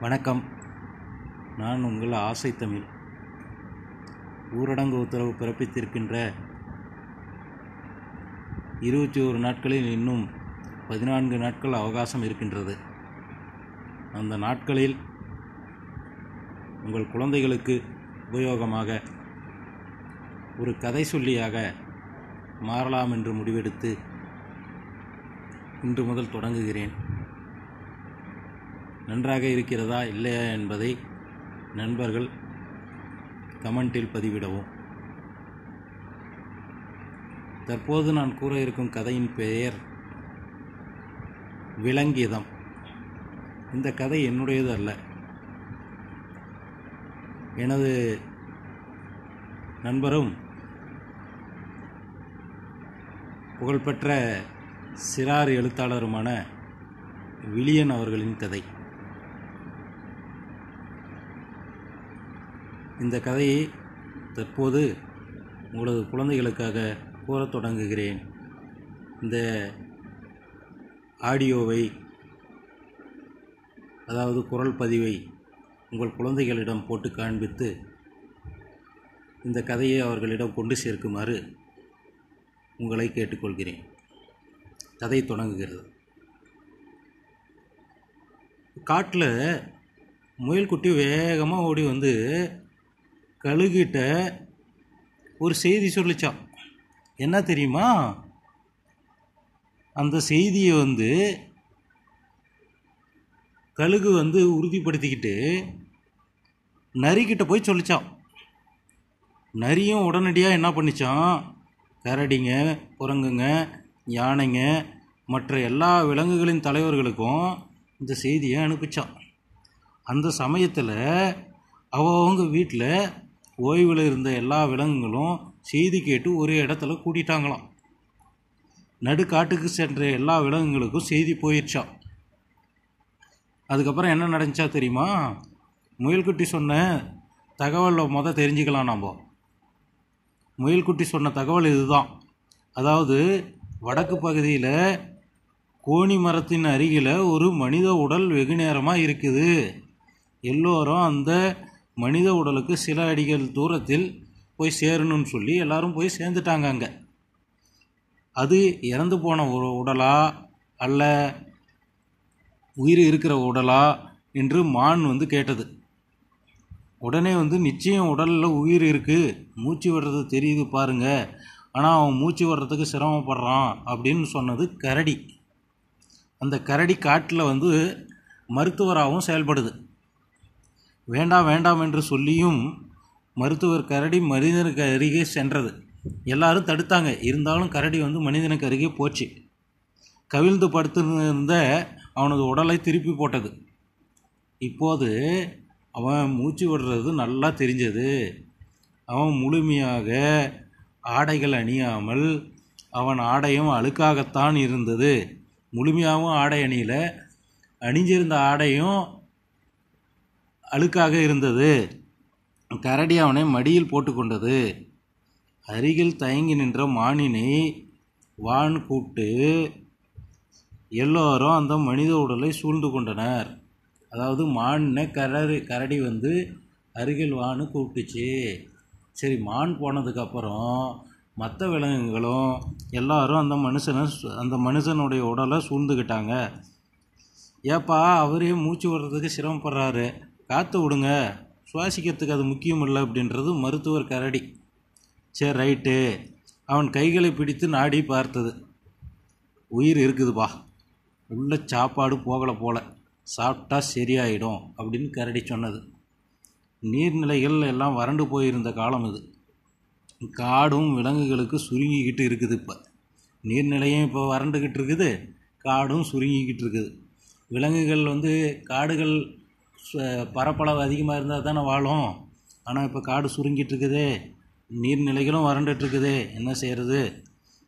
வணக்கம். நான் உங்கள் ஆசை தமிழ். ஊரடங்கு உத்தரவு பிறப்பித்திருக்கின்ற இருபத்தி ஒரு நாட்களில் இன்னும் பதினான்கு நாட்கள் அவகாசம் இருக்கின்றது. அந்த நாட்களில் உங்கள் குழந்தைகளுக்கு உபயோகமாக ஒரு கதை சொல்லியாக மாறலாம் என்று முடிவெடுத்து இன்று முதல் தொடங்குகிறேன். நன்றாக இருக்கிறதா இல்லையா என்பதை நண்பர்கள் கமெண்டில் பதிவிடவும். தற்போது நான் கூற இருக்கும் கதையின் பெயர் விலங்கிதம். இந்த கதை என்னுடையது அல்ல. எனது நண்பரும் புகழ்பெற்ற சிறார் எழுத்தாளருமான விலியன் அவர்களின் கதை. இந்த கதையை தற்போது உங்களது குழந்தைகளுக்காக கூறத் தொடங்குகிறேன். இந்த ஆடியோவை அதாவது குரல் பதிவை உங்கள் குழந்தைகளிடம் போட்டு காண்பித்து இந்த கதையை அவர்களிடம் கொண்டு சேர்க்குமாறு உங்களை கேட்டுக்கொள்கிறேன். கதை தொடங்குகிறது. காட்டில் முயல்குட்டி வேகமாக ஓடி வந்து கழுகிட்ட ஒரு செய்தி சொல்லிச்சான். என்ன தெரியுமா? அந்த செய்தியை வந்து கழுகு வந்து உறுதிப்படுத்திக்கிட்டு நரிக்கிட்ட போய் சொல்லிச்சான். நரியும் உடனடியாக என்ன பண்ணிச்சான்? கரடிங்க குரங்குங்க யானைங்க மற்ற எல்லா விலங்குகளின் தலைவர்களுக்கும் இந்த செய்தியை அனுப்பிச்சான். அந்த சமயத்தில் அவங்க வீட்டில் ஓய்வில் இருந்த எல்லா விலங்குகளும் செய்தி கேட்டு ஒரே இடத்துல கூட்டிட்டாங்களாம். நடுக்காட்டுக்கு சென்ற எல்லா விலங்குகளுக்கும் செய்தி போயிடுச்சான் அதுக்கப்புறம் என்ன நடந்துச்சா தெரியுமா? முயல்குட்டி சொன்ன தகவலை மொதல் தெரிஞ்சுக்கலாம் நம்ம முயல்குட்டி சொன்ன தகவல் இதுதான். அதாவது வடக்கு பகுதியில் கோணி மரத்தின் அருகில் ஒரு மனித உடல் வெகு நேரமாக இருக்குது. எல்லோரும் அந்த மனித உடலுக்கு சில அடிகள் தூரத்தில் போய் சேரணும்னு சொல்லி எல்லாரும் போய் சேர்ந்துட்டாங்க அங்கே. அது இறந்து போன உடலா அல்ல உயிர் இருக்கிற உடலா என்று மான் வந்து கேட்டது. உடனே வந்து நிச்சயம் உடலில் உயிர் இருக்குது மூச்சு விடுறது தெரியுது பாருங்க. ஆனால் அவன் மூச்சு விடுறதுக்கு சிரமப்படுறான் அப்படின்னு சொன்னது கரடி. அந்த கரடி காட்டில் வந்து மருத்துவராகவும் செயல்படுது. வேண்டாம் வேண்டாம் என்று சொல்லியும் மருத்துவர் கரடி மனிதனுக்கு அருகே சென்றது. எல்லாரும் தடுத்தாங்க. இருந்தாலும் கரடி வந்து மனிதனுக்கு அருகே போச்சு. கவிழ்ந்து படுத்திருந்த அவனது உடலை திருப்பி போட்டது. இப்போது அவன் மூச்சு விடுறது நல்லா தெரிஞ்சது. அவன் முழுமையாக ஆடைகள் அணியாமல் அவன் ஆடையும் அழுக்காகத்தான் இருந்தது. முழுமையாகவும் ஆடை அணியில். அணிஞ்சிருந்த ஆடையும் அழுக்காக இருந்தது. கரடி அவனை மடியில் போட்டுக்கொண்டது. அருகில் தயங்கி நின்ற மானினை வான் கூப்பிட்டு எல்லோரும் அந்த மனித உடலை சூழ்ந்து கொண்டனர். அதாவது மானை கரடி கரடி வந்து அருகில் வான்னு கூப்பிட்டுச்சு. சரி மான் போனதுக்கப்புறம் மற்ற விலங்குகளும் எல்லாரும் அந்த மனுஷனை சு- அந்த மனுஷனுடைய உடலை சூழ்ந்துக்கிட்டாங்க ஏப்பா அவரே மூச்சு விடுறதுக்கு சிரமப்படுறாரு. காற்று விடுங்க. சுவாசிக்கிறதுக்கு அது முக்கியம் இல்லை அப்படின்றது மருத்துவர் கரடி. சரி ரைட்டு. அவன் கைகளை பிடித்து நாடி பார்த்தது. உயிர் இருக்குதுப்பா. உள்ள சாப்பாடு போகலை போல. சாப்பிட்டா சரியாயிடும் அப்படின்னு கரடி சொன்னது. நீர்நிலைகள் எல்லாம் வறண்டு போயிருந்த காலம் இது. காடும் விலங்குகளுக்கு சுருங்கிக்கிட்டு இருக்குது இப்போ. நீர்நிலையும் இப்போ வறண்டுக்கிட்டு இருக்குது. காடும் சுருங்கிக்கிட்டு இருக்குது. விலங்குகள் வந்து காடுகள் பரப்பளவு அதிகமாக இருந்தால் தானே வாழும். ஆனால் இப்போ காடு சுருங்கிட்டு இருக்குது. நீர்நிலைகளும் வறண்டுட்டுருக்குது என்ன செய்கிறது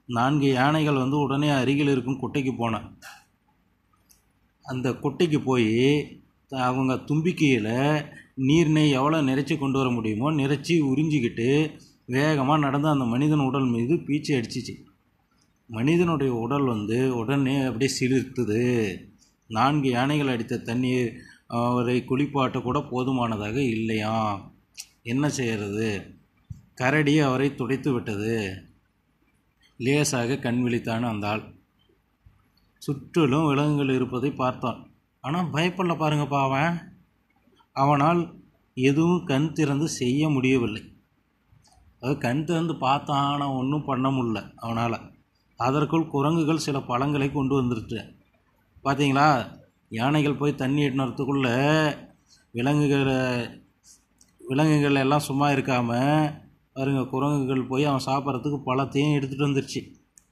நான்கு யானைகள் வந்து உடனே அருகில் இருக்கும் குட்டைக்கு போனேன். அந்த குட்டைக்கு போய் அவங்க தும்பிக்கையில் நீர்னை எவ்வளோ நிறைச்சி கொண்டு வர முடியுமோ நிறைச்சி உறிஞ்சிக்கிட்டு வேகமாக நடந்து அந்த மனிதன் உடல் மீது பீச்சு அடிச்சிச்சு. மனிதனுடைய உடல் வந்து உடனே அப்படியே சிலிர்த்துது. நான்கு யானைகள் அடித்த தண்ணீர் அவரை குளிப்பாட்ட கூட போதுமானதாக இல்லையாம் என்ன செய்கிறது கரடி அவரை துடைத்து விட்டது. லேசாக கண் விழித்தான் அந்த ஆள். சுற்றிலும் விலங்குகள் இருப்பதை பார்த்தான். ஆனால் பயப்படல பாருங்கப்பா அவன். அவனால் எதுவும் கண் திறந்து செய்ய முடியவில்லை. அது கண் திறந்து பார்த்தான் ஆனால் ஒன்றும் பண்ண முடில அவனால். அதற்குள் குரங்குகள் சில பழங்களை கொண்டு வந்துருச்சு. பார்த்தீங்களா யானைகள் போய் தண்ணி எட்டினத்துக்குள்ள விலங்குகளை விலங்குகள் எல்லாம் சும்மா இருக்காமல் பாருங்க குரங்குகள் போய் அவன் சாப்பிட்றதுக்கு பழத்தையும் எடுத்துகிட்டு வந்துருச்சு.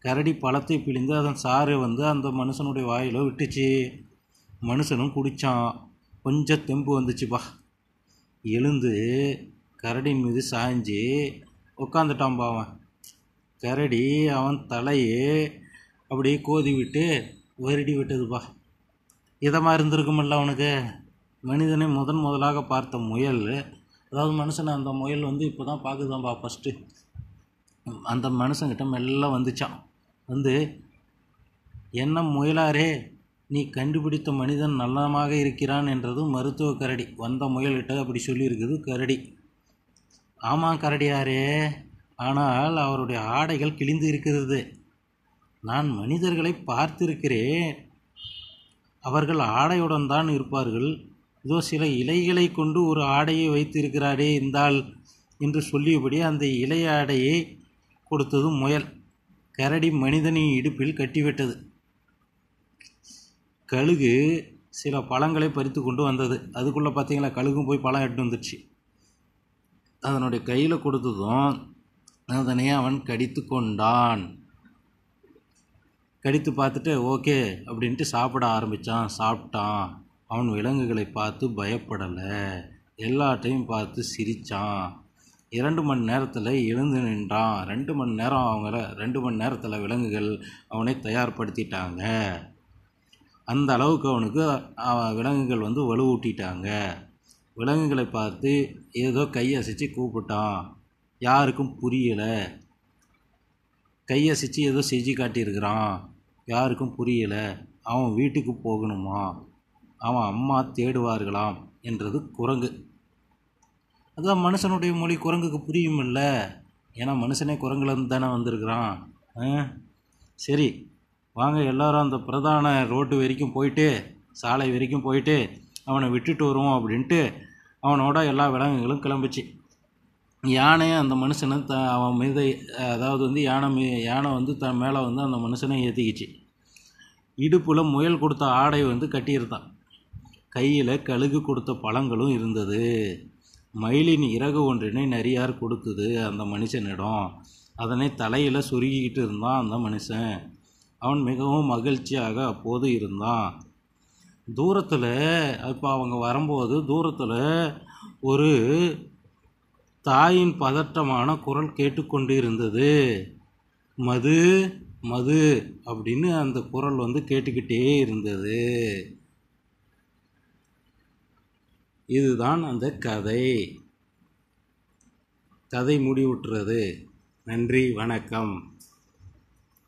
கரடி பழத்தை பிழிந்து அதன் சாறு வந்து அந்த மனுஷனுடைய வாயிலோ விட்டுச்சு. மனுஷனும் குடித்தான் கொஞ்சம் தெம்பு வந்துச்சுப்பா எழுந்து கரடியின் மீது சாய்ஞ்சு உட்காந்துட்டான்பா அவன். கரடி அவன் தலையே அப்படியே கோதி விட்டு வருடி விட்டதுப்பா இதமாக இருந்திருக்குமில்ல அவனுக்கு? மனிதனை முதன் முதலாக பார்த்த முயல் அதாவது மனுஷனை அந்த முயல் வந்து இப்போ தான் பார்க்குதான்பா ஃபஸ்ட்டு அந்த மனுஷங்கிட்ட மெல்ல வந்துச்சான் வந்து என்ன முயலாரே நீ கண்டுபிடித்த மனிதன் நல்லமாக இருக்கிறான் என்றது மருத்துவ கரடி. வந்த முயல்கிட்ட அப்படி சொல்லியிருக்குது கரடி. ஆமாம் கரடியாரே ஆனால் அவருடைய ஆடைகள் கிழிந்து இருக்கிறது. நான் மனிதர்களை பார்த்திருக்கிறேன். அவர்கள் ஆடையுடன் தான் இருப்பார்கள். இதோ சில இலைகளை கொண்டு ஒரு ஆடையை வைத்திருக்கிறாரே இந்தாள் என்று சொல்லியபடி அந்த இலை ஆடையை கொடுத்தது முயல். கரடி மனிதனின் இடுப்பில் கட்டிவிட்டது. கழுகு சில பழங்களை பறித்து கொண்டு வந்தது. அதுக்குள்ளே பார்த்தீங்களா கழுகும் போய் பழம் எடுத்து வந்துடுச்சு அதனுடைய கையில் கொடுத்ததும் அதனை அவன் கடித்து கொண்டான். கடித்து பார்த்துட்டு ஓகே அப்படின்ட்டு சாப்பிட ஆரம்பித்தான் சாப்பிட்டான். அவன் விலங்குகளை பார்த்து பயப்படலை. எல்லாத்தையும் பார்த்து சிரித்தான் இரண்டு மணி நேரத்தில் எழுந்து நின்றான். ரெண்டு மணி நேரம் அவங்கள ரெண்டு மணி நேரத்தில் விலங்குகள் அவனை தயார்படுத்திட்டாங்க. அந்த அளவுக்கு அவனுக்கு விலங்குகள் வந்து வலுவூட்டிட்டாங்க. விலங்குகளை பார்த்து ஏதோ கையசைச்சு கூப்பிட்டான். யாருக்கும் புரியலை. கையசைச்சு ஏதோ செஞ்சு காட்டியிருக்கிறான். யாருக்கும் புரியலை. அவன் வீட்டுக்கு போகணுமா? அவன் அம்மா தேடுவார்களாம் என்றது குரங்கு. அதான் மனுஷனுடைய மொழி குரங்குக்கு புரியுமில்ல. ஏன்னா மனுஷனே குரங்குலேருந்து தானே வந்திருக்கிறான். சரி வாங்க எல்லாரும் அந்த பிரதான ரோட்டு வரைக்கும் போயிட்டு சாலை வரைக்கும் போயிட்டு அவனை விட்டுட்டு வருவோம் அப்படின்ட்டு அவனோட எல்லா விலங்குகளும் கிளம்பிச்சு. யானை அந்த மனுஷனை த அவன் மீது அதாவது வந்து யானை மீ யானை வந்து தன் மேலே வந்து அந்த மனுஷனை ஏற்றிக்கிச்சு இடுப்பில் முயல் கொடுத்த ஆடை வந்து கட்டியிருந்தான். கையில் கழுகு கொடுத்த பழங்களும் இருந்தது. மயிலின் இறகு ஒன்றினை நிறையார் கொடுத்தது அந்த மனுஷனிடம். அதனை தலையில் சுருகிக்கிட்டு இருந்தான் அந்த மனுஷன். அவன் மிகவும் மகிழ்ச்சியாக அப்போது இருந்தான். தூரத்தில் இப்போ அவங்க வரும்போது தூரத்தில் ஒரு தாயின் பதட்டமான குரல் கேட்டுக்கொண்டு இருந்தது மது மது அப்படின்னு அந்த குரல் வந்து கேட்டுக்கிட்டே இருந்தது. இதுதான் அந்த கதை. கதை முடிவுற்றது. நன்றி வணக்கம்.